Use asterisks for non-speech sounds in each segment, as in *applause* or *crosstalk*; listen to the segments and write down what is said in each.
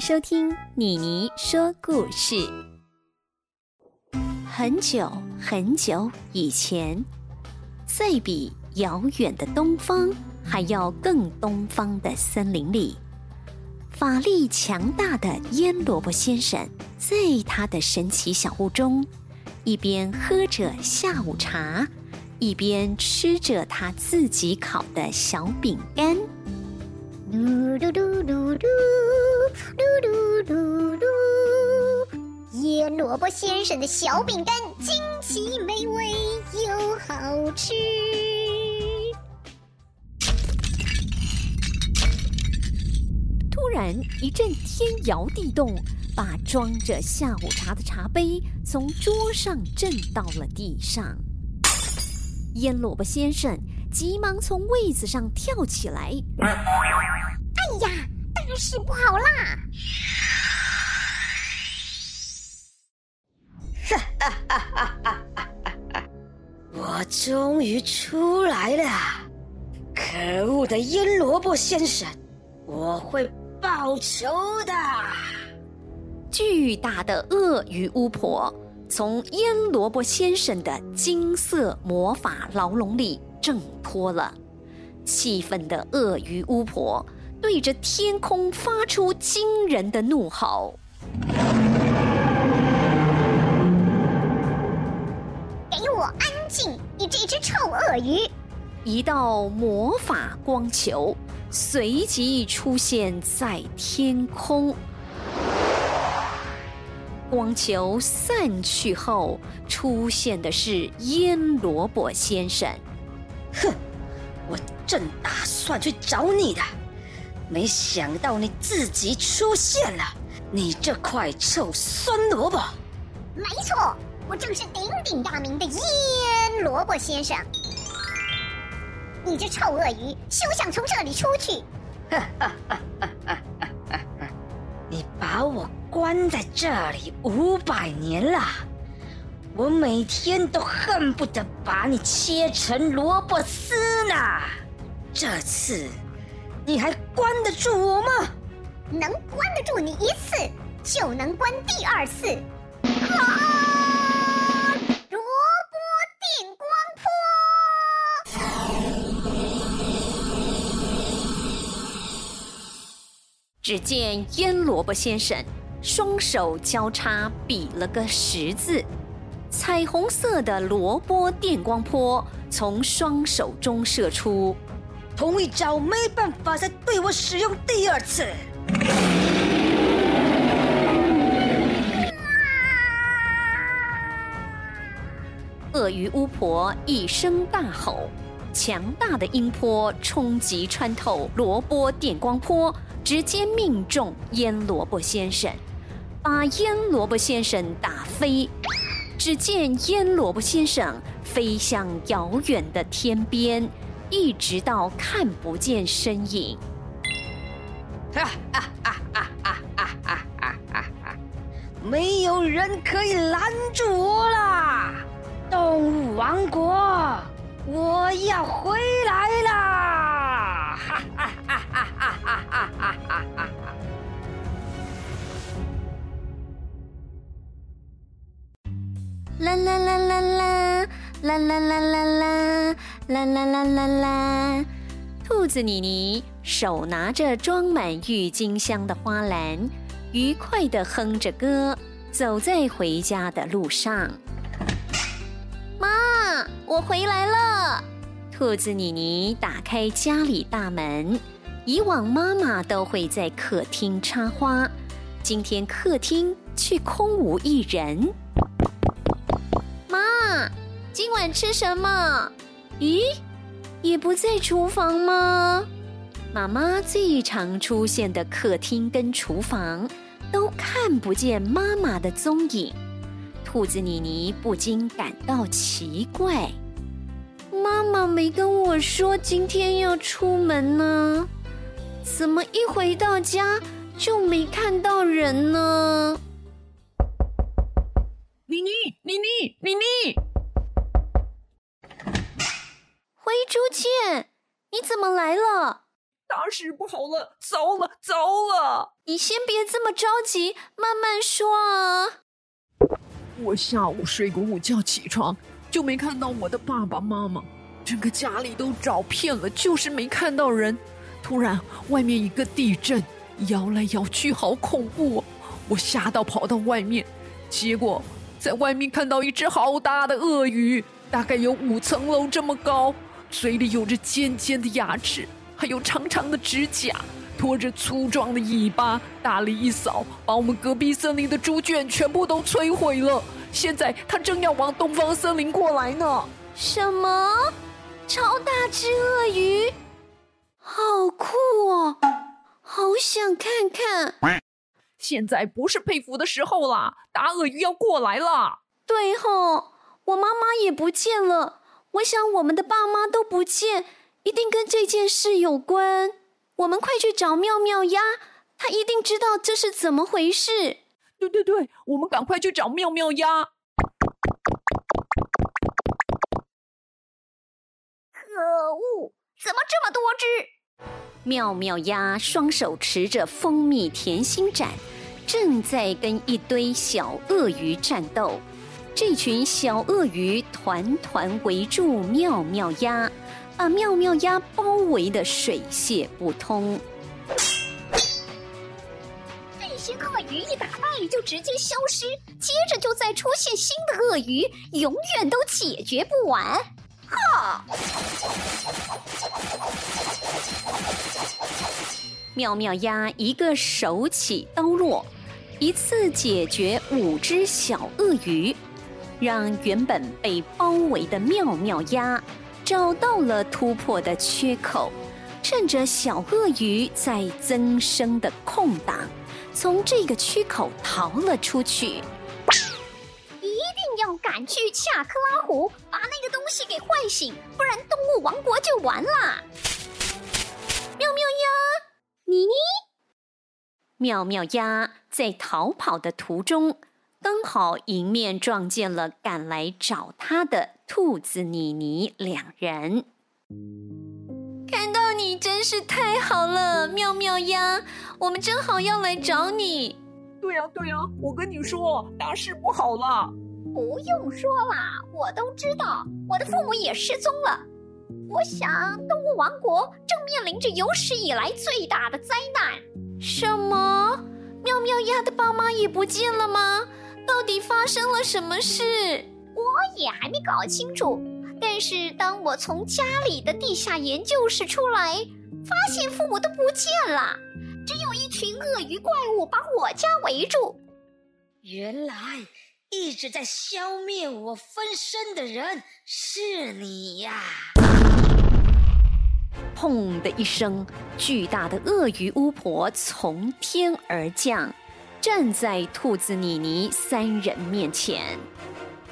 收听妮妮说故事。很久很久以前，在比遥远的东方还要更东方的森林里，法力强大的腌萝卜先生，在他的神奇小屋中，一边喝着下午茶，一边吃着他自己烤的小饼干。噜噜噜噜噜，噜噜噜噜。腌萝卜先生的小饼干，惊奇美味又好吃。突然一阵天摇地动，把装着下午茶的茶杯从桌上震到了地上。腌萝卜先生急忙从位子上跳起来。哎呀，大事不好啦！哈哈哈哈哈哈！我终于出来了！可恶的腌萝卜先生，我会报仇的！巨大的鳄鱼巫婆从腌萝卜先生的金色魔法牢笼里挣脱了，气愤的鳄鱼巫婆。对着天空发出惊人的怒吼：“给我安静！你这只臭鳄鱼！”一道魔法光球随即出现在天空。光球散去后，出现的是腌萝卜先生。哼，我正打算去找你的。没想到你自己出现了，你这块臭酸萝卜！没错，我正是鼎鼎大名的腌萝卜先生。你这臭鳄鱼，休想从这里出去！哈哈哈哈哈哈！你把我关在这里五百年了，我每天都恨不得把你切成萝卜丝呢。这次。你还关得住我吗？能关得住你一次，就能关第二次。啊！萝卜电光波！只见腌萝卜先生双手交叉比了个十字，彩虹色的萝卜电光波从双手中射出。同一招没办法再对我使用第二次。鳄鱼巫婆一声大吼，强大的音波冲击穿透萝卜电光波，直接命中腌萝卜先生，把腌萝卜先生打飞。只见腌萝卜先生飞向遥远的天边。一直到看不见身影。哈哈哈哈哈哈哈哈哈！没有人可以拦住我啦！动物王国，我要回来啦！哈哈哈哈哈哈哈哈啦啦啦啦啦啦啦啦啦啦。啦啦啦啦啦！兔子妮妮手拿着装满郁金香的花篮，愉快地哼着歌，走在回家的路上。妈，我回来了！兔子妮妮打开家里大门，以往妈妈都会在客厅插花，今天客厅却空无一人。妈，今晚吃什么？咦，也不在厨房吗？妈妈最常出现的客厅跟厨房都看不见妈妈的踪影，兔子妮妮不禁感到奇怪。妈妈没跟我说今天要出门呢，怎么一回到家就没看到人呢？妮妮，妮妮，妮妮。灰，猪倩，你怎么来了？大大事不好了！糟了，糟了！你先别这么着急，慢慢说啊。我下午睡个午觉起床，就没看到我的爸爸妈妈，整个家里都找遍了，就是没看到人。突然，外面一个地震，摇来摇去，好恐怖哦！我吓到跑到外面，结果在外面看到一只好大的鳄鱼，大概有五层楼这么高，嘴里有着尖尖的牙齿，还有长长的指甲，拖着粗壮的尾巴，大力一扫，把我们隔壁森林的猪圈全部都摧毁了。现在它正要往东方森林过来呢。什么？超大只鳄鱼？好酷哦！好想看看。现在不是佩服的时候啦，大鳄鱼要过来了。对吼，我妈妈也不见了。我想我们的爸妈都不见，一定跟这件事有关。我们快去找妙妙鸭，她一定知道这是怎么回事。对对对，我们赶快去找妙妙鸭。可恶，怎么这么多只？妙妙鸭双手持着蜂蜜甜心斩，正在跟一堆小鳄鱼战斗。这群小鳄鱼团团围住妙妙鸭，把妙妙鸭包围得水泄不通。这些鳄鱼一打败就直接消失，接着就再出现新的鳄鱼，永远都解决不完。哈！妙妙鸭一个手起刀落，一次解决五只小鳄鱼，让原本被包围的妙妙鸭找到了突破的缺口，趁着小鳄鱼在增生的空档，从这个缺口逃了出去。要赶去恰克拉湖，把那个东西给唤醒，不然动物王国就完了。妙妙鸭，妮妮，妙妙鸭在逃跑的途中，刚好迎面撞见了赶来找它的兔子妮妮两人。看到你真是太好了，妙妙鸭，我们正好要来找你。对呀对呀，我跟你说，大事不好了。不用说啦，我都知道，我的父母也失踪了。我想，动物王国正面临着有史以来最大的灾难。什么？妙妙鸭的爸妈也不见了吗？到底发生了什么事？我也还没搞清楚。但是，当我从家里的地下研究室出来，发现父母都不见了，只有一群鳄鱼怪物把我家围住。原来。一直在消灭我分身的人是你呀！砰的一声，巨大的鳄鱼巫婆从天而降，站在兔子妮妮三人面前。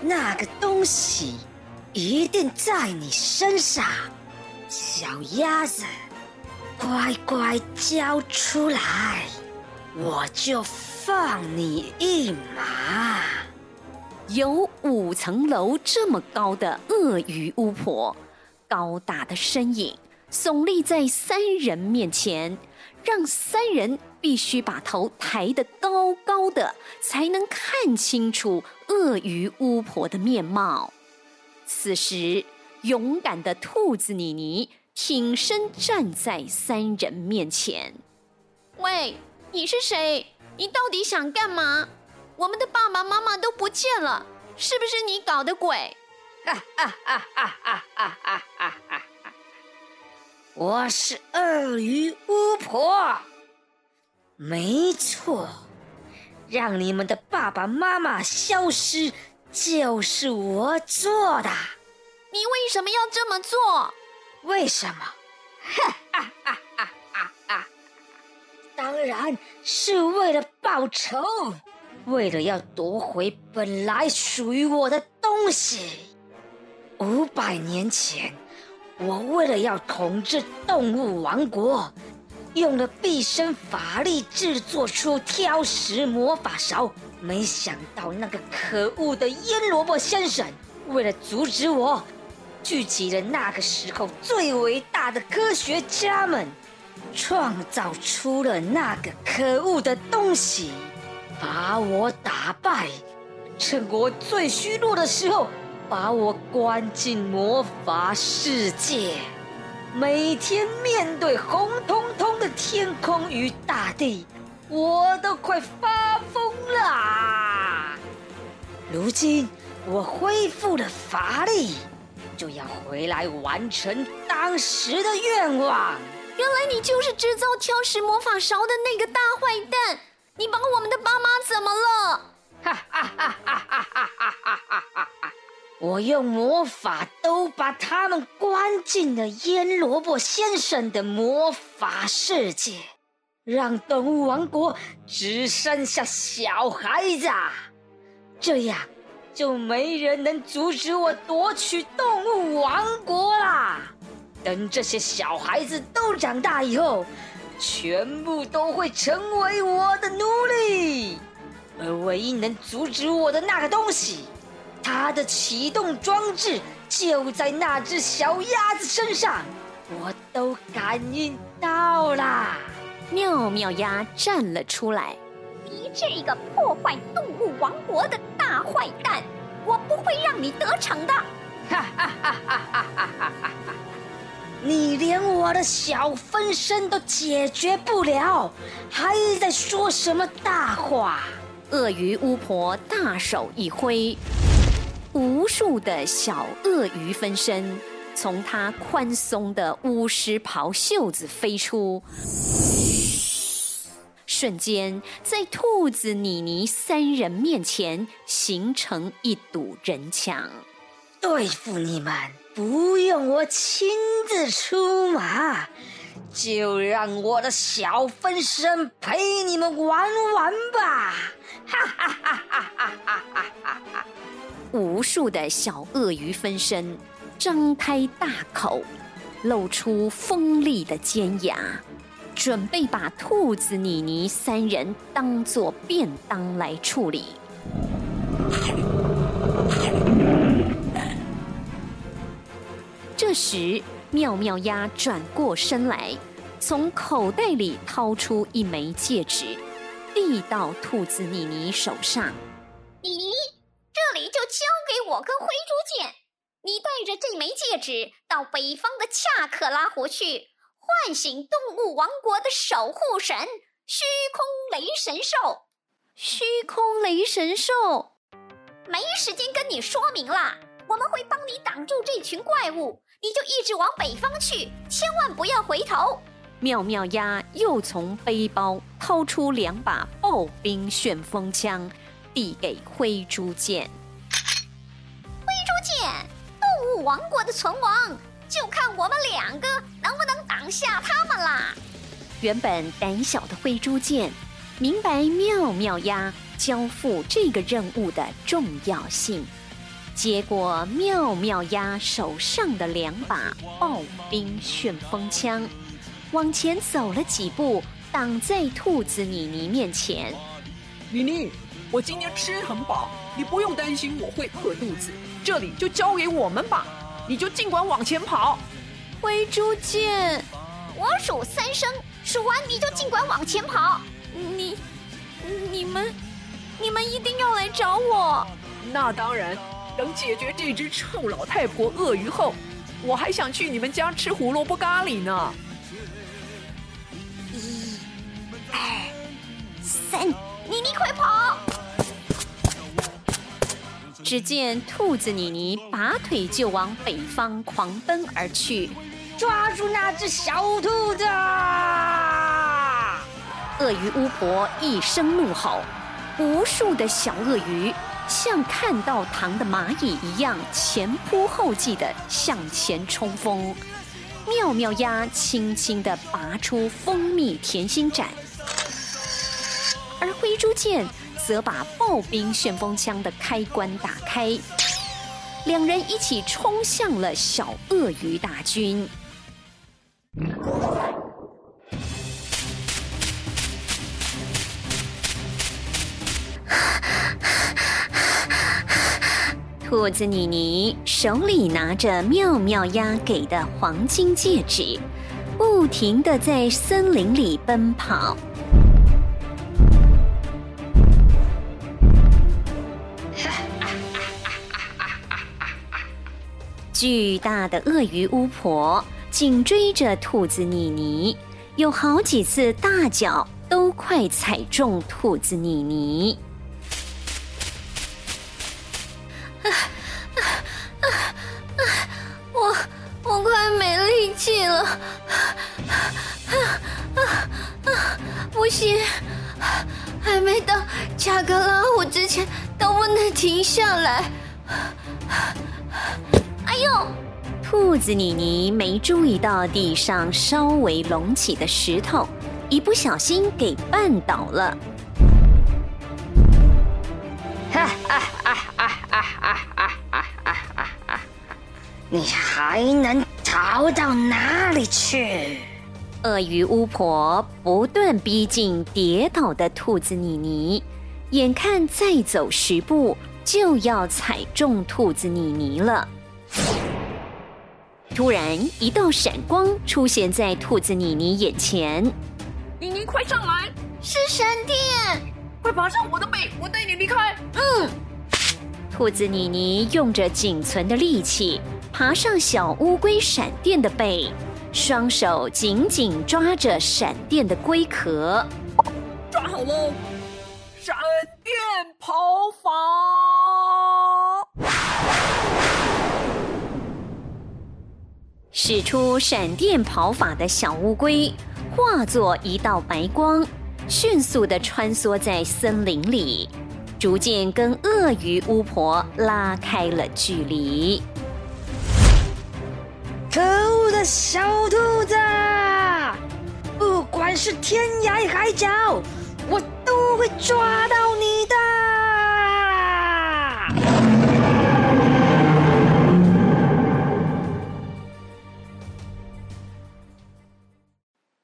那个东西一定在你身上，小鸭子，乖乖交出来，我就放你一马。有五层楼这么高的鳄鱼巫婆，高大的身影耸立在三人面前，让三人必须把头抬得高高的，才能看清楚鳄鱼巫婆的面貌。此时，勇敢的兔子妮妮挺身站在三人面前：“喂，你是谁？你到底想干嘛？”我们的爸爸妈妈都不见了，是不是你搞的鬼？哈哈哈哈哈哈！我是鳄鱼巫婆，没错，让你们的爸爸妈妈消失就是我做的。你为什么要这么做？为什么？哈哈哈哈哈哈！当然是为了报仇。为了要夺回本来属于我的东西，五百年前，我为了要统治动物王国，用了毕生法力制作出挑食魔法勺。没想到那个可恶的腌萝卜先生，为了阻止我，聚集了那个时候最伟大的科学家们，创造出了那个可恶的东西，把我打败，趁我最虚弱的时候，把我关进魔法世界，每天面对红彤彤的天空与大地，我都快发疯了。如今我恢复了法力，就要回来完成当时的愿望。原来你就是制造挑食魔法勺的那个大坏蛋！你把我们的爸妈怎么了？哈哈哈哈哈哈哈哈！我用魔法都把他们关进了腌萝卜先生的魔法世界，让动物王国只剩下小孩子，这样。就没人能阻止我夺取动物王国啦！等这些小孩子都长大以后，全部都会成为我的奴隶。而唯一能阻止我的那个东西，它的启动装置就在那只小鸭子身上，我都感应到啦。妙妙鸭站了出来：“你这个破坏动物王国的大坏蛋，我不会让你得逞的！”哈哈哈哈哈哈哈哈！你连我的小分身都解决不了，还在说什么大话？鳄鱼巫婆大手一挥，无数的小鳄鱼分身从她宽松的巫师袍袖子飞出，瞬间在兔子妮妮三人面前形成一堵人墙，对付你们。不用我亲自出马，就让我的小分身陪你们玩玩吧！哈哈哈哈哈哈哈哈！无数的小鳄鱼分身张开大口，露出锋利的尖牙，准备把兔子妮妮三人当做便当来处理。这时，妙妙鸭转过身来，从口袋里掏出一枚戒指，递到兔子妮妮手上。妮妮，这里就交给我跟灰猪剑。你带着这枚戒指到北方的恰克拉湖去，唤醒动物王国的守护神虚空雷神兽。虚空雷神兽，没时间跟你说明了。我们会帮你挡住这群怪物。你就一直往北方去，千万不要回头。妙妙鸭又从背包掏出两把暴冰旋风枪，递给灰猪剑。灰猪剑，动物王国的存亡，就看我们两个能不能挡下他们啦。原本胆小的灰猪剑，明白妙妙鸭交付这个任务的重要性。接过妙妙鸭手上的两把暴冰旋风枪，往前走了几步，挡在兔子妮妮面前。妮妮，我今天吃很饱，你不用担心我会饿肚子。这里就交给我们吧，你就尽管往前跑。灰猪见，我数三声，数完你就尽管往前跑。你、你们、你们一定要来找我。那当然。等解决这只臭老太婆鳄鱼后，我还想去你们家吃胡萝卜咖喱呢。一、二、三，妮妮快跑！只见兔子妮妮拔腿就往北方狂奔而去，抓住那只小兔子！鳄鱼巫婆一声怒吼，无数的小鳄鱼。像看到糖的蚂蚁一样前仆后继的向前冲锋，妙妙鸭轻轻的拔出蜂蜜甜心斩，而灰猪剑则把暴冰旋风枪的开关打开，两人一起冲向了小鳄鱼大军。兔子妮妮手里拿着妙妙鸭给的黄金戒指，不停的在森林里奔跑。*laughs* 巨大的鳄鱼巫婆紧追着兔子妮妮，有好几次大脚都快踩中兔子妮妮。停下来。哎呦！兔子妮妮没注意到地上稍微隆起的石头，一不小心给绊倒了。哈哈哈哈哈哈哈哈哈！你还能逃到哪里去？鳄鱼巫婆不断逼近跌倒的兔子妮妮，眼看再走十步就要踩中兔子妮妮了。突然，一道闪光出现在兔子妮妮眼前。妮妮，快上来！是闪电，快爬上我的背，我带你离开。嗯。兔子妮妮用着仅存的力气爬上小乌龟闪电的背，双手紧紧抓着闪电的龟壳。抓好喽！闪电跑法。使出闪电跑法的小乌龟，化作一道白光，迅速地穿梭在森林里，逐渐跟鳄鱼巫婆拉开了距离。可恶的小兔子，不管是天涯海角，会抓到你的！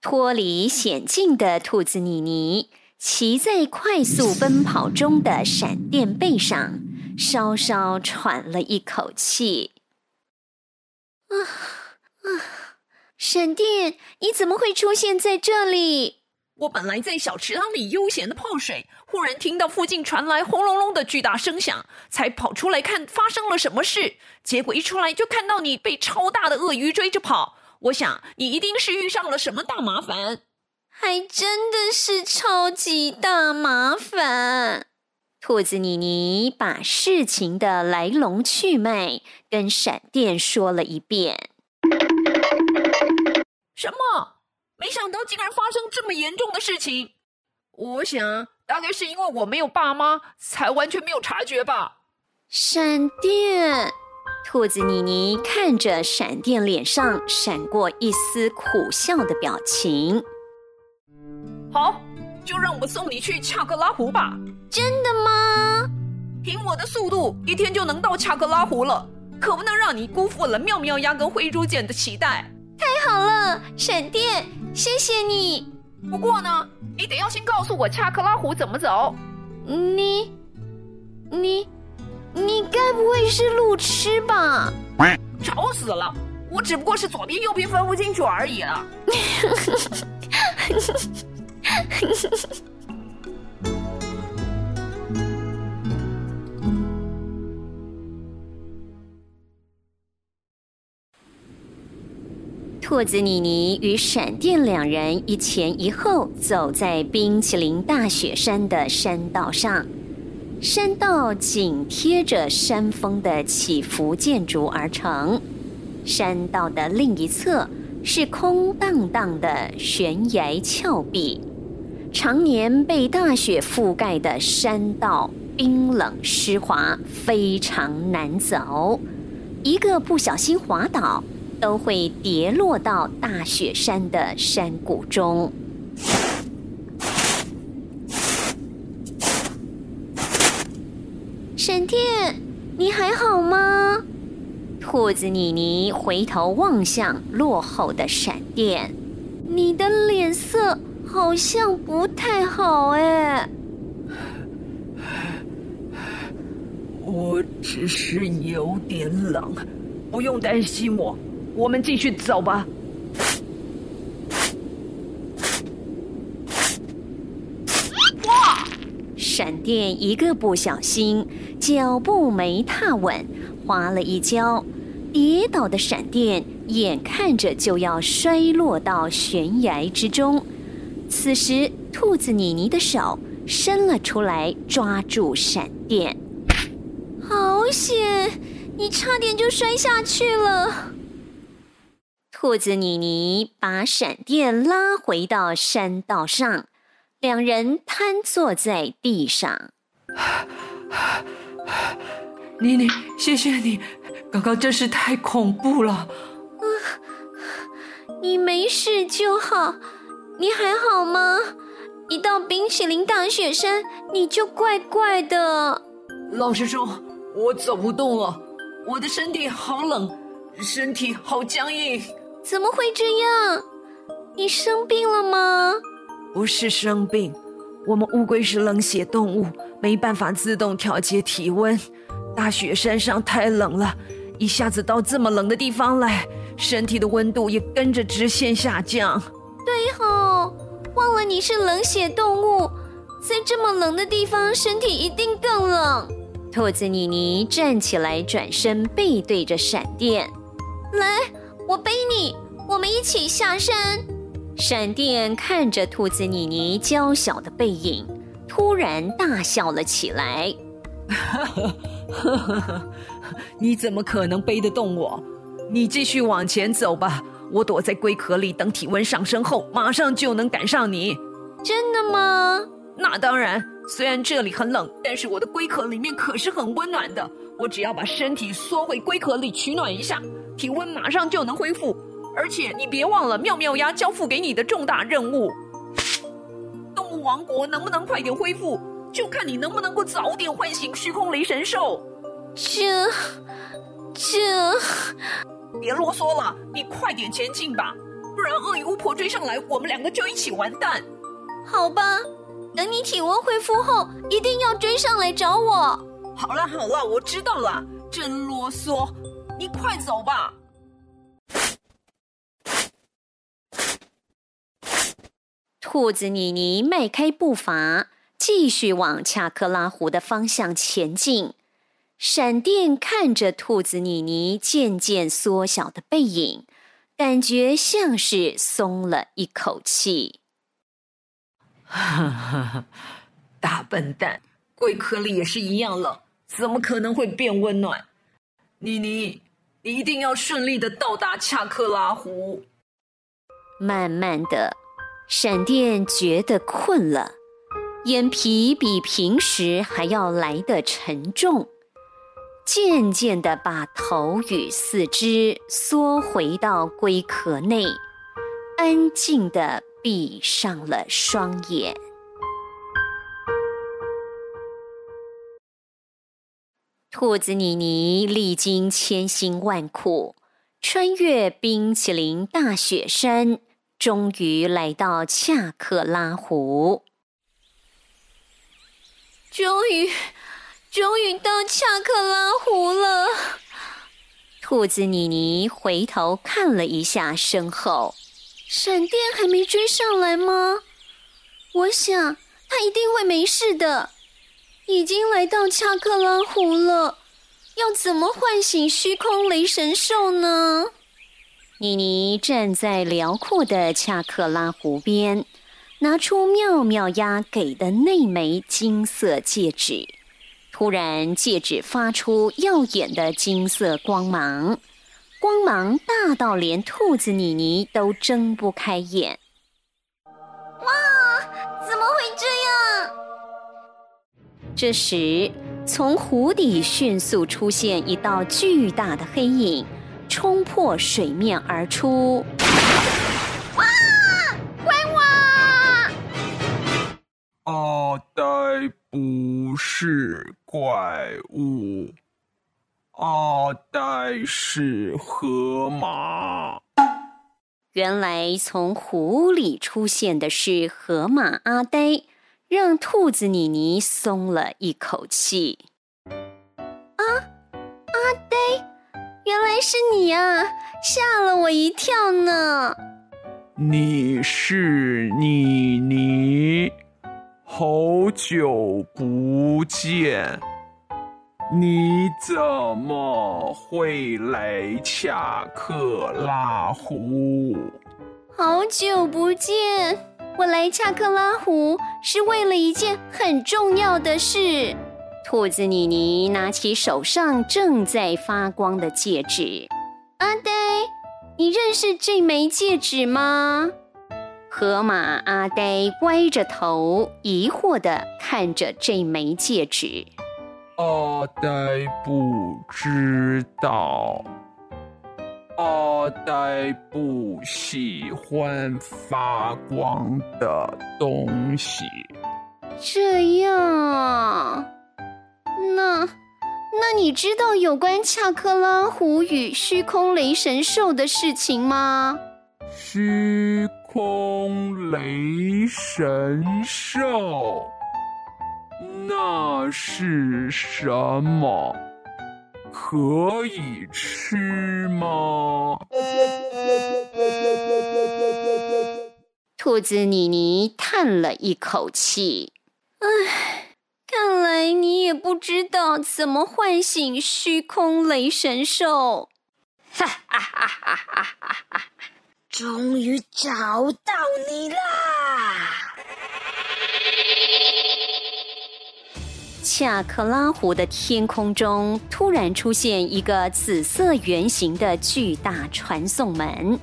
脱离险境的兔子妮妮骑在快速奔跑中的闪电背上，稍稍喘了一口气。啊啊！闪电，你怎么会出现在这里？我本来在小池塘里悠闲的泡水，忽然听到附近传来轰隆隆的巨大声响，才跑出来看发生了什么事。结果一出来就看到你被超大的鳄鱼追着跑。我想你一定是遇上了什么大麻烦，还真的是超级大麻烦。兔子妮妮把事情的来龙去脉跟闪电说了一遍。什么？没想到竟然发生这么严重的事情。我想大概是因为我没有爸妈，才完全没有察觉吧。闪电。兔子妮妮看着闪电，脸上闪过一丝苦笑的表情。好，就让我送你去恰克拉湖吧。真的吗？凭我的速度，一天就能到恰克拉湖了，可不能让你辜负了妙妙鸭跟灰猪姐的期待。太好了，闪电，谢谢你。不过呢，你得要先告诉我恰克拉湖怎么走。你，你。你该不会是路痴吧？吵死了！我只不过是左边右边分不清楚而已了。*laughs* 兔子妮妮与闪电两人一前一后走在冰淇淋大雪山的山道上。山道紧贴着山峰的起伏建筑而成，山道的另一侧是空荡荡的悬崖峭壁，常年被大雪覆盖的山道冰冷湿滑，非常难走，一个不小心滑倒，都会跌落到大雪山的山谷中。闪电，你还好吗？兔子妮妮回头望向落后的闪电，你的脸色好像不太好哎。我只是有点冷，不用担心我，我们继续走吧。哇！闪电一个不小心，脚步没踏稳，滑了一跤，跌倒的闪电眼看着就要摔落到悬崖之中。此时，兔子妮妮的手伸了出来，抓住闪电。好险！你差点就摔下去了。兔子妮妮把闪电拉回到山道上，两人瘫坐在地上。妮妮，谢谢你，刚刚真是太恐怖了。嗯，你没事就好。你还好吗？一到冰淇淋大雪山，你就怪怪的。老实说，我走不动了，我的身体好冷，身体好僵硬。怎么会这样？你生病了吗？不是生病，我们乌龟是冷血动物，没办法自动调节体温。大雪山上太冷了，一下子到这么冷的地方来，身体的温度也跟着直线下降。对吼，忘了你是冷血动物，在这么冷的地方，身体一定更冷。兔子妮妮站起来，转身背对着闪电，来。我背你，我们一起下山。闪电看着兔子妮妮娇小的背影，突然大笑了起来。*laughs* 你怎么可能背得动我？你继续往前走吧，我躲在龟壳里，等体温上升后，马上就能赶上你。真的吗？那当然。虽然这里很冷，但是我的龟壳里面可是很温暖的。我只要把身体缩回龟壳里取暖一下。体温马上就能恢复，而且你别忘了妙妙鸭交付给你的重大任务。动物王国能不能快点恢复，就看你能不能够早点唤醒虚空雷神兽。这，这，别啰嗦了，你快点前进吧，不然鳄鱼巫婆追上来，我们两个就一起完蛋。好吧，等你体温恢复后，一定要追上来找我。好了好了，我知道了，真啰嗦。你快走吧！兔子妮妮迈开步伐，继续往恰克拉湖的方向前进。闪电看着兔子妮妮渐渐缩小的背影，感觉像是松了一口气。哈哈，大笨蛋，龟壳里也是一样冷，怎么可能会变温暖？妮妮。你一定要顺利的到达恰克拉湖。慢慢的，闪电觉得困了，眼皮比平时还要来得沉重，渐渐的把头与四肢缩回到龟壳内，安静的闭上了双眼。兔子妮妮历经千辛万苦，穿越冰淇淋大雪山，终于来到恰克拉湖。终于，终于到恰克拉湖了。兔子妮妮回头看了一下身后，闪电还没追上来吗？我想他一定会没事的。已经来到恰克拉湖了，要怎么唤醒虚空雷神兽呢？妮妮站在辽阔的恰克拉湖边，拿出妙妙鸭给的那枚金色戒指。突然，戒指发出耀眼的金色光芒，光芒大到连兔子妮妮都睁不开眼。哇，怎么会这样？这时，从湖底迅速出现一道巨大的黑影，冲破水面而出。哇！怪我！阿呆不是怪物，阿呆是河马。原来，从湖里出现的是河马阿呆。让兔子妮妮松了一口气。啊，阿呆，原来是你啊！吓了我一跳呢。你是妮妮，好久不见，你怎么会来恰克拉湖？好久不见，我来恰克拉湖是为了一件很重要的事。兔子妮妮拿起手上正在发光的戒指。阿呆，你认识这枚戒指吗？河马阿呆歪着头，疑惑的看着这枚戒指。阿呆不知道。阿呆不喜欢发光的东西。这样，那那你知道有关恰克拉湖与虚空雷神兽的事情吗？虚空雷神兽，那是什么？可以吃吗？兔子妮妮叹了一口气：“唉，看来你也不知道怎么唤醒虚空雷神兽。”哈哈哈哈哈哈！终于找到你啦！恰克拉湖的天空中突然出现一个紫色圆形的巨大传送门，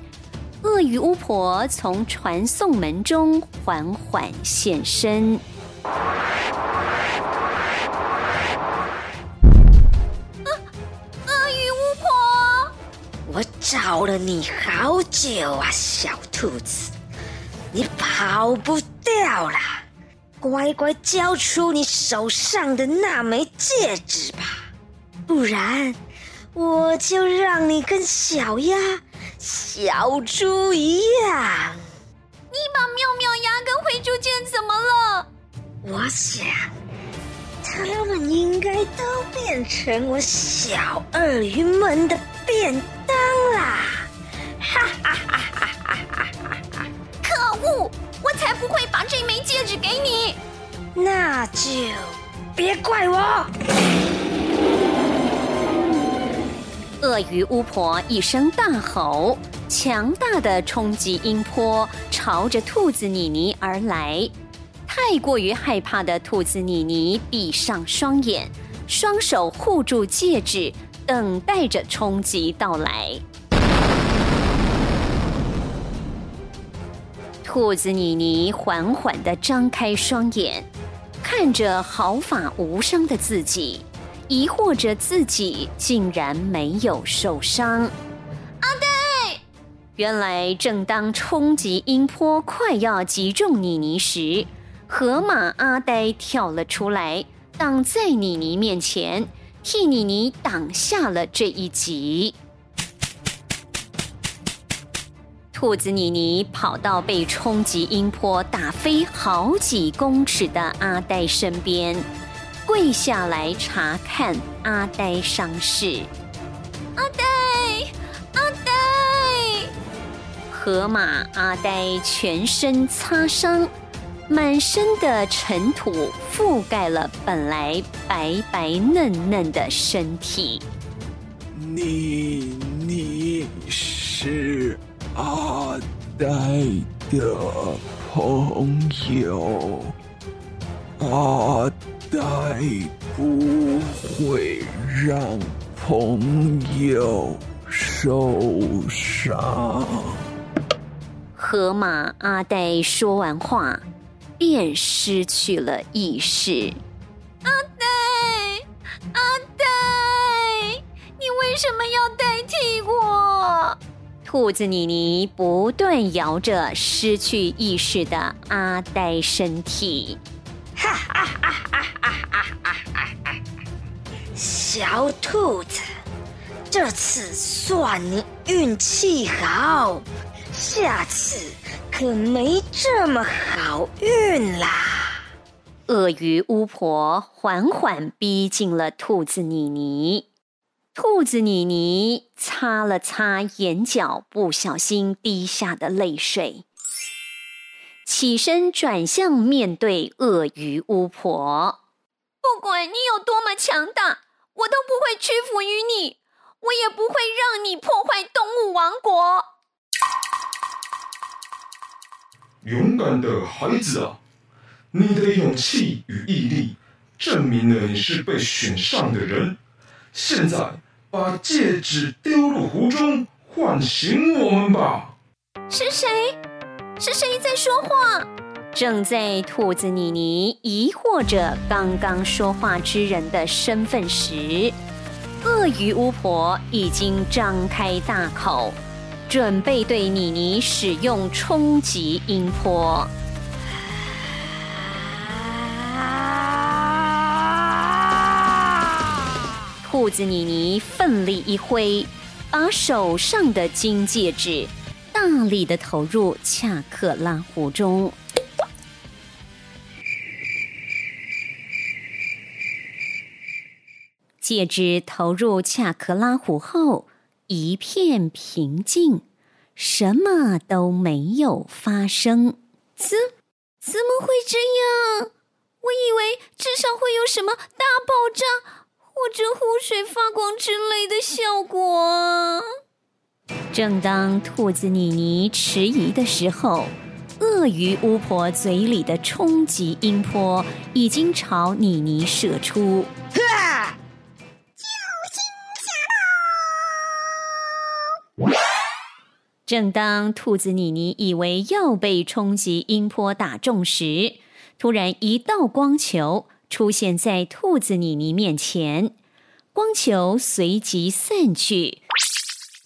鳄鱼巫婆从传送门中缓缓现身。啊，鳄鱼巫婆，我找了你好久啊，小兔子，你跑不掉啦！乖乖交出你手上的那枚戒指吧，不然我就让你跟小鸭、小猪一样。你把妙妙鸭跟灰猪见怎么了？我想，他们应该都变成我小鳄鱼们的便当啦！哈哈哈不会把这枚戒指给你，那就别怪我。鳄鱼巫婆一声大吼，强大的冲击音波朝着兔子妮妮而来。太过于害怕的兔子妮妮闭上双眼，双手护住戒指，等待着冲击到来。兔子妮妮缓缓地张开双眼，看着毫发无伤的自己，疑惑着自己竟然没有受伤。阿呆，原来正当冲击音波快要击中妮妮时，河马阿呆跳了出来，挡在妮妮面前，替妮妮挡下了这一击。兔子妮妮跑到被冲击音波打飞好几公尺的阿呆身边，跪下来查看阿呆伤势。阿呆，阿呆，河马阿呆全身擦伤，满身的尘土覆盖了本来白白嫩嫩的身体。你，你是？阿呆的朋友，阿呆不会让朋友受伤。河马阿呆说完话，便失去了意识。阿呆，阿呆，你为什么要代替我？兔子妮妮不断摇着失去意识的阿呆身体，哈啊啊啊啊啊啊啊啊！小兔子，这次算你运气好，下次可没这么好运啦！鳄鱼巫婆缓缓逼近了兔子妮妮。兔子妮妮擦了擦眼角不小心滴下的泪水，起身转向面对鳄鱼巫婆。不管你有多么强大，我都不会屈服于你，我也不会让你破坏动物王国。勇敢的孩子啊，你的勇气与毅力证明了你是被选上的人。现在把戒指丢入湖中，唤醒我们吧。是谁？是谁在说话？正在兔子妮妮疑惑着刚刚说话之人的身份时，鳄鱼巫婆已经张开大口，准备对妮妮使用冲击音波。兔子妮妮奋力一挥，把手上的金戒指大力的投入恰克拉湖中。戒指投入恰克拉湖后，一片平静，什么都没有发生。怎怎么会这样？我以为至少会有什么大爆炸或者湖水发光之类的效果。正当兔子妮妮迟疑的时候，鳄鱼巫婆嘴里的冲击音波已经朝妮妮射出。正当兔子妮妮以为要被冲击音波打中时，突然一道光球出现在兔子妮妮面前，光球随即散去，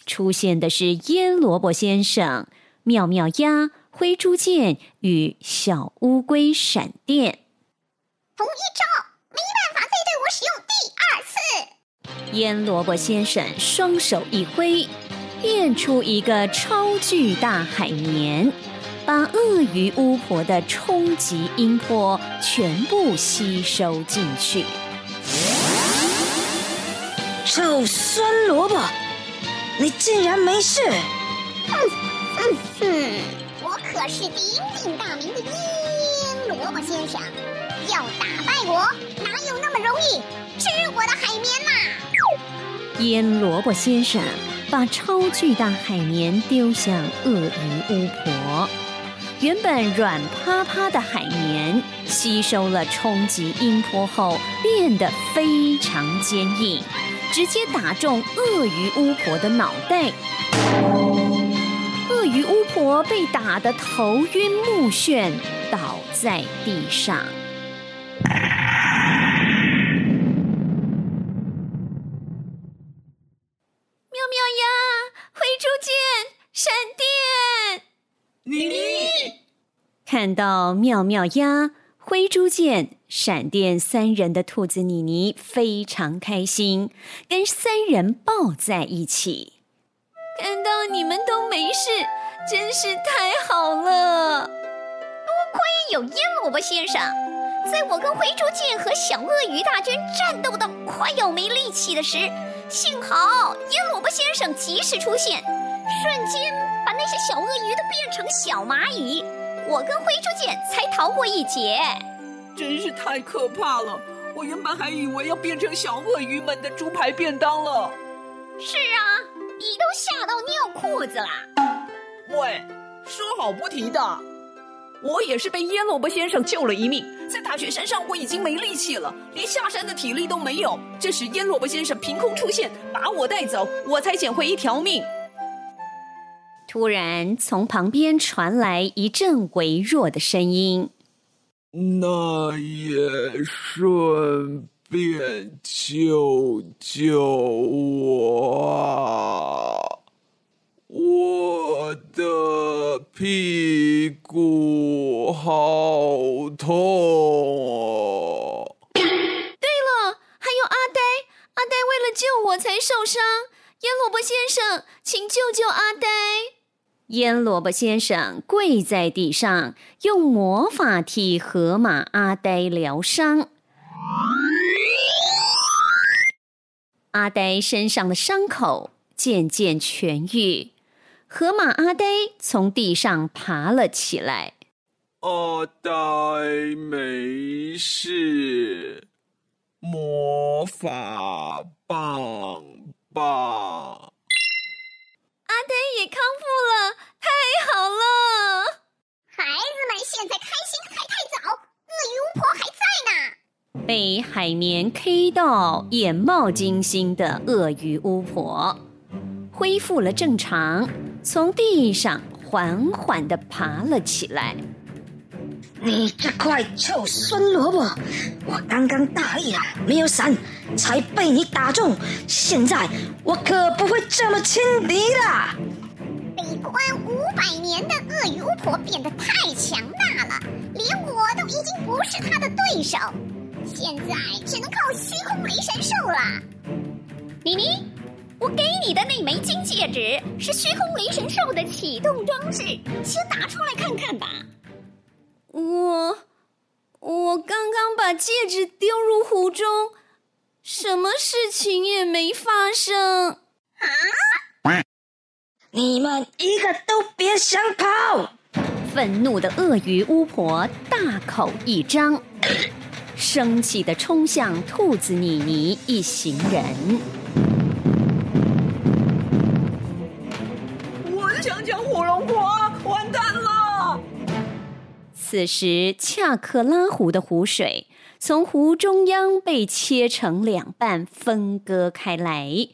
出现的是腌萝卜先生、妙妙鸭、灰猪剑与小乌龟闪电。同一招，没办法再对我使用第二次。腌萝卜先生双手一挥。变出一个超巨大海绵，把鳄鱼巫婆的冲击音波全部吸收进去。臭酸萝卜，你竟然没事！哼哼哼，我可是鼎鼎大名的腌萝卜先生，要打败我哪有那么容易？吃我的海绵啦！腌萝卜先生。把超巨大海绵丢向鳄鱼巫婆，原本软趴趴的海绵吸收了冲击音波后变得非常坚硬，直接打中鳄鱼巫婆的脑袋。鳄鱼巫婆被打得头晕目眩，倒在地上。看到妙妙鸭、灰猪剑、闪电三人的兔子妮妮非常开心，跟三人抱在一起。看到你们都没事，真是太好了！多亏有腌萝卜先生，在我跟灰猪剑和小鳄鱼大军战斗的快要没力气的时，幸好腌萝卜先生及时出现，瞬间把那些小鳄鱼都变成小蚂蚁。我跟灰猪姐才逃过一劫，真是太可怕了！我原本还以为要变成小鳄鱼们的猪排便当了。是啊，你都吓到尿裤子啦。喂，说好不提的。我也是被腌萝卜先生救了一命，在大雪山上我已经没力气了，连下山的体力都没有。这时腌萝卜先生凭空出现，把我带走，我才捡回一条命。突然，从旁边传来一阵微弱的声音：“那也顺便救救我啊！我的屁股好痛哦！” *coughs* 对了，还有阿呆，阿呆为了救我才受伤。腌萝卜先生，请救救阿呆。腌萝卜先生跪在地上，用魔法替河马阿呆疗伤。阿呆身上的伤口渐渐痊愈，河马阿呆从地上爬了起来。阿呆没事，魔法棒棒。阿呆也康复了，太好了！孩子们现在开心还太早，鳄鱼巫婆还在呢。被海绵 K 到眼冒金星的鳄鱼巫婆恢复了正常，从地上缓缓地爬了起来。你这块臭酸萝卜！我刚刚大意了，没有闪，才被你打中。现在我可不会这么轻敌了。被关五百年的鳄鱼巫婆变得太强大了，连我都已经不是她的对手。现在只能靠虚空雷神兽了。妮妮，我给你的那枚金戒指是虚空雷神兽的启动装置，先拿出来看看吧。我我刚刚把戒指丢入湖中，什么事情也没发生。啊！你们一个都别想跑！愤怒的鳄鱼巫婆大口一张，生气的冲向兔子妮妮一行人。此时，恰克拉湖的湖水从湖中央被切成两半，分割开来。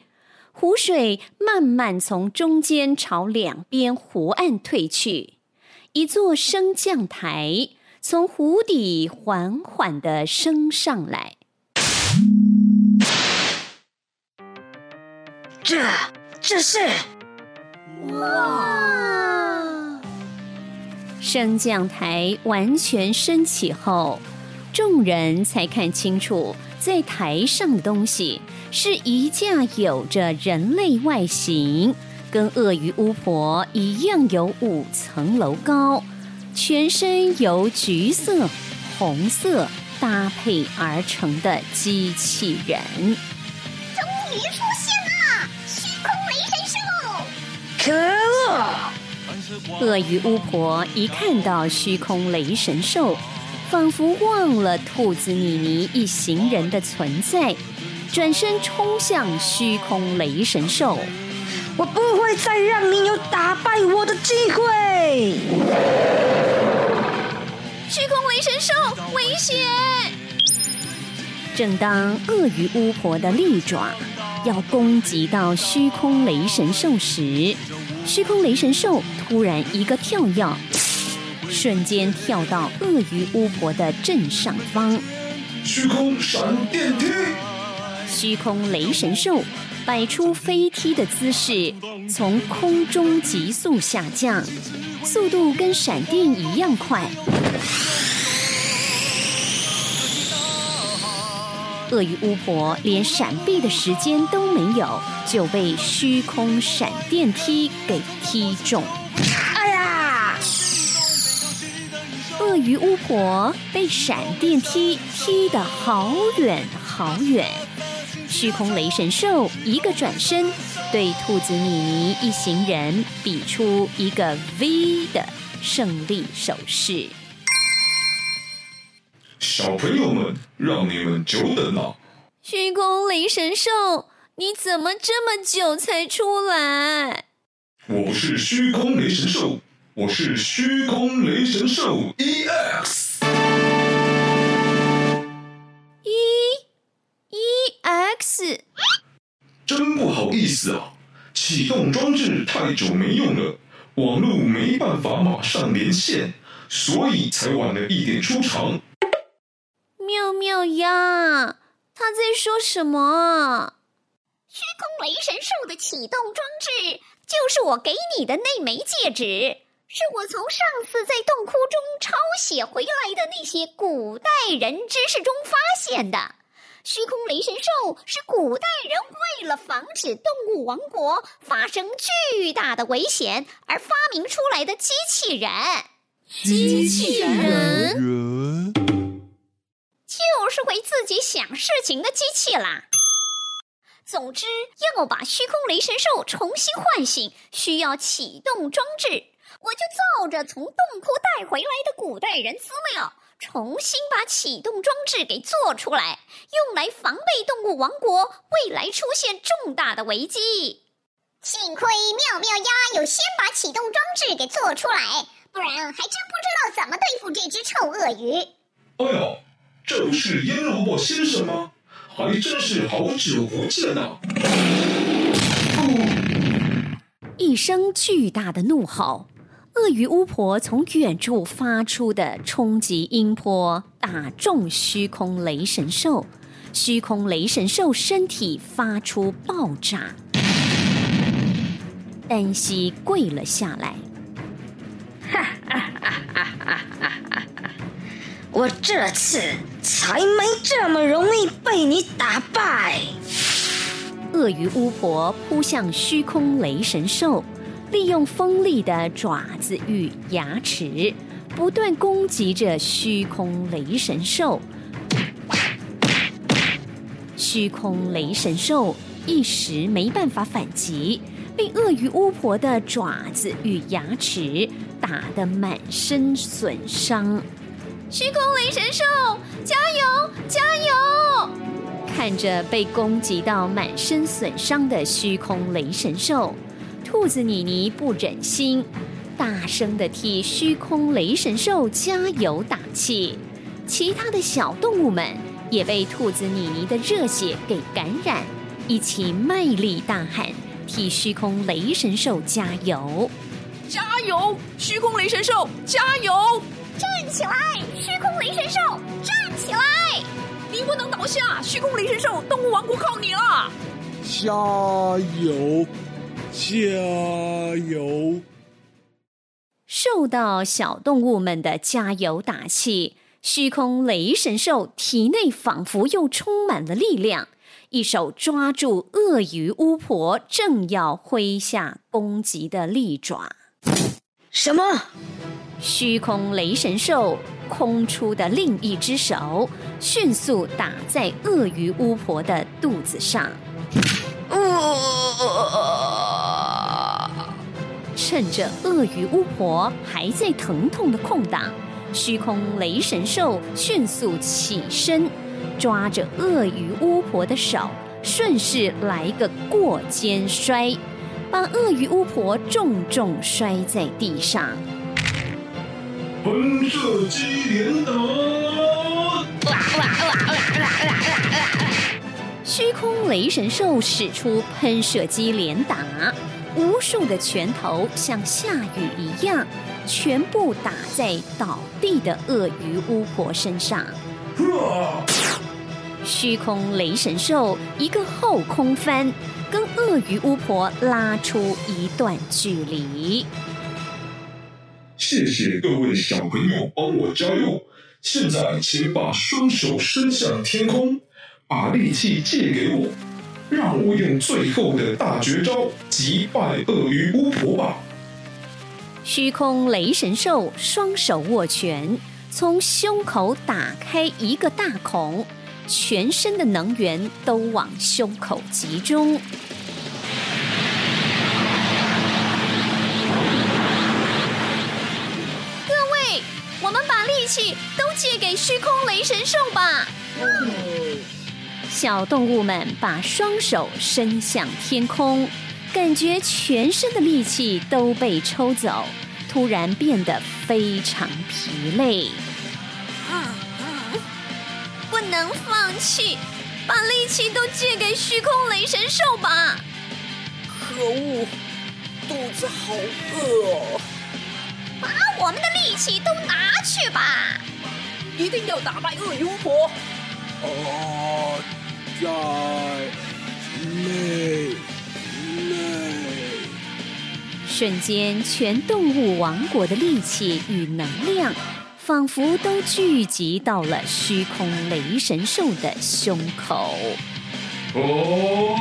湖水慢慢从中间朝两边湖岸退去，一座升降台从湖底缓缓的升上来。这，这是哇！升降台完全升起后，众人才看清楚，在台上的东西是一架有着人类外形、跟鳄鱼巫婆一样有五层楼高、全身由橘色、红色搭配而成的机器人。终于出现了，虚空雷神兽！可恶！鳄鱼巫婆一看到虚空雷神兽，仿佛忘了兔子妮妮一行人的存在，转身冲向虚空雷神兽。我不会再让你有打败我的机会！虚空雷神兽，危险！正当鳄鱼巫婆的利爪要攻击到虚空雷神兽时，虚空雷神兽突然一个跳跃，瞬间跳到鳄鱼巫婆的正上方。虚空闪电踢！虚空雷神兽摆出飞踢的姿势，从空中急速下降，速度跟闪电一样快。鳄鱼巫婆连闪避的时间都没有，就被虚空闪电踢给踢中。哎呀！鳄鱼巫婆被闪电踢踢得好远好远。虚空雷神兽一个转身，对兔子米妮一行人比出一个 V 的胜利手势。小朋友们，让你们久等了。虚空雷神兽，你怎么这么久才出来？我不是虚空雷神兽，我是虚空雷神兽 EX。E EX。真不好意思啊，启动装置太久没用了，网络没办法马上连线，所以才晚了一点出场。妙妙呀，他在说什么啊？虚空雷神兽的启动装置就是我给你的那枚戒指，是我从上次在洞窟中抄写回来的那些古代人知识中发现的。虚空雷神兽是古代人为了防止动物王国发生巨大的危险而发明出来的机器人。机器人？人就是会自己想事情的机器啦。总之，要把虚空雷神兽重新唤醒，需要启动装置。我就照着从洞窟带回来的古代人资料，重新把启动装置给做出来，用来防备动物王国未来出现重大的危机。幸亏妙妙鸭有先把启动装置给做出来，不然还真不知道怎么对付这只臭鳄鱼。哎呀，这是腌萝卜先生吗？还真是好久不见呐、啊！一声巨大的怒吼。鳄鱼巫婆从远处发出的冲击音波打中虚空雷神兽，虚空雷神兽身体发出爆炸，单膝跪了下来。哈哈哈哈哈哈！我这次才没这么容易被你打败。鳄鱼巫婆扑向虚空雷神兽。利用锋利的爪子与牙齿，不断攻击着虚空雷神兽。虚空雷神兽一时没办法反击，被鳄鱼巫婆的爪子与牙齿打得满身损伤。虚空雷神兽，加油，加油！看着被攻击到满身损伤的虚空雷神兽。兔子妮妮不忍心，大声地替虚空雷神兽加油打气。其他的小动物们也被兔子妮妮的热血给感染，一起卖力大喊，替虚空雷神兽加油！加油！虚空雷神兽，加油！站起来！虚空雷神兽，站起来！你不能倒下！虚空雷神兽，动物王国靠你了！加油！加油！受到小动物们的加油打气，虚空雷神兽体内仿佛又充满了力量，一手抓住鳄鱼巫婆正要挥下攻击的利爪。什么？虚空雷神兽空出的另一只手迅速打在鳄鱼巫婆的肚子上。趁着鳄鱼巫婆还在疼痛的空档，虚空雷神兽迅速起身，抓着鳄鱼巫婆的手，顺势来个过肩摔，把鳄鱼巫婆重重摔在地上。喷射机连打！虚空雷神兽使出喷射机连打，无数的拳头像下雨一样，全部打在倒地的鳄鱼巫婆身上。虚空雷神兽一个后空翻，跟鳄鱼巫婆拉出一段距离。谢谢各位小朋友帮我加油！现在请把双手伸向天空。把力气借给我，让我用最后的大绝招击败鳄鱼巫婆吧！虚空雷神兽双手握拳，从胸口打开一个大孔，全身的能源都往胸口集中。力气都借给虚空雷神兽吧！小动物们把双手伸向天空，感觉全身的力气都被抽走，突然变得非常疲累。不能放弃，把力气都借给虚空雷神兽吧！可恶，肚子好饿哦！把我们的力气都拿去吧！一定要打败鳄鱼巫婆！哦。在内内，瞬间，全动物王国的力气与能量，仿佛都聚集到了虚空雷神兽的胸口。哦。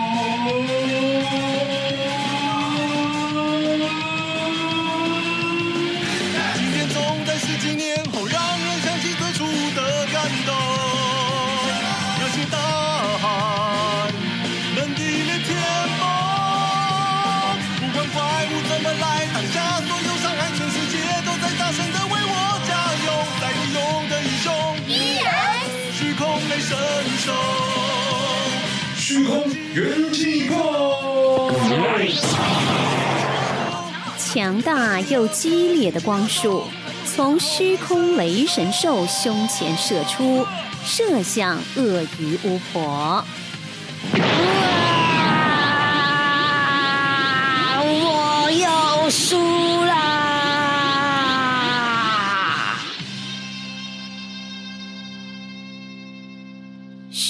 元气炮！强大又激烈的光束从虚空雷神兽胸前射出，射向鳄鱼巫婆。我要输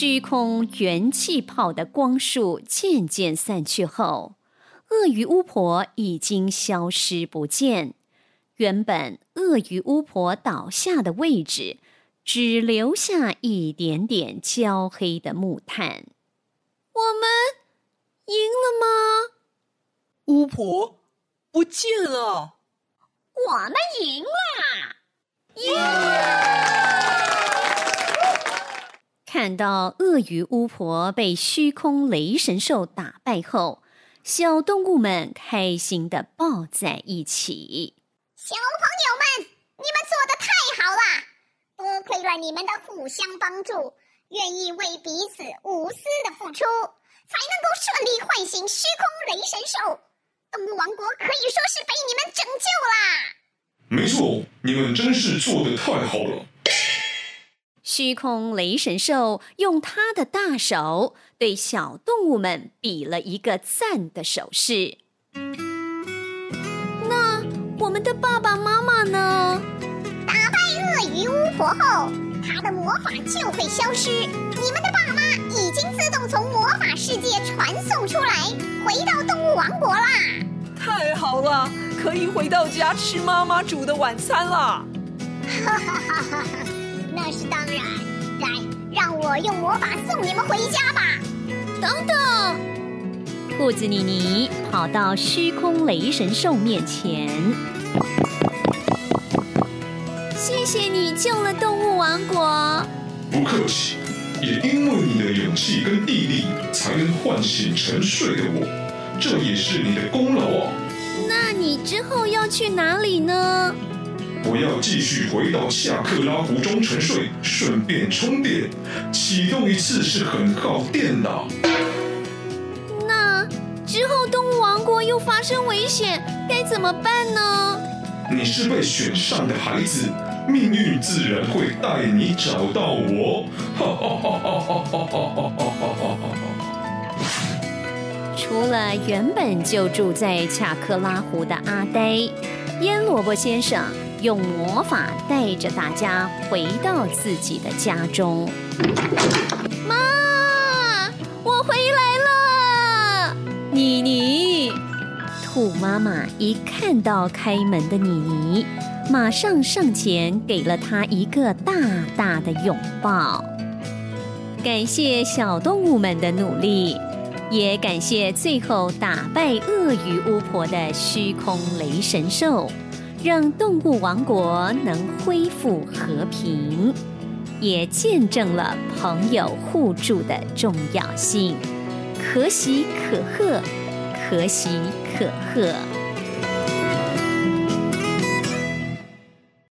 虚空元气泡的光束渐渐散去后，鳄鱼巫婆已经消失不见。原本鳄鱼巫婆倒下的位置，只留下一点点焦黑的木炭。我们赢了吗？巫婆不见了。我们赢了！耶、yeah!！看到鳄鱼巫婆被虚空雷神兽打败后，小动物们开心的抱在一起。小朋友们，你们做的太好了！多亏了你们的互相帮助，愿意为彼此无私的付出，才能够顺利唤醒虚空雷神兽。动物王国可以说是被你们拯救啦！没错，你们真是做的太好了。虚空雷神兽用他的大手对小动物们比了一个赞的手势。那我们的爸爸妈妈呢？打败鳄鱼巫婆后，他的魔法就会消失。你们的爸妈已经自动从魔法世界传送出来，回到动物王国啦！太好了，可以回到家吃妈妈煮的晚餐了。哈哈哈哈哈！那是当然，来，让我用魔法送你们回家吧。等等，兔子妮妮跑到虚空雷神兽面前，谢谢你救了动物王国。不客气，也因为你的勇气跟毅力，才能唤醒沉睡的我，这也是你的功劳啊。那你之后要去哪里呢？我要继续回到夏克拉湖中沉睡，顺便充电。启动一次是很耗电的。那之后动物王国又发生危险，该怎么办呢？你是被选上的孩子，命运自然会带你找到我。除了原本就住在恰克拉湖的阿呆，腌萝卜先生。用魔法带着大家回到自己的家中。妈，我回来了！妮妮，兔妈妈一看到开门的妮妮，马上上前给了她一个大大的拥抱。感谢小动物们的努力，也感谢最后打败鳄鱼巫婆的虚空雷神兽。让动物王国能恢复和平，也见证了朋友互助的重要性。可喜可贺，可喜可贺。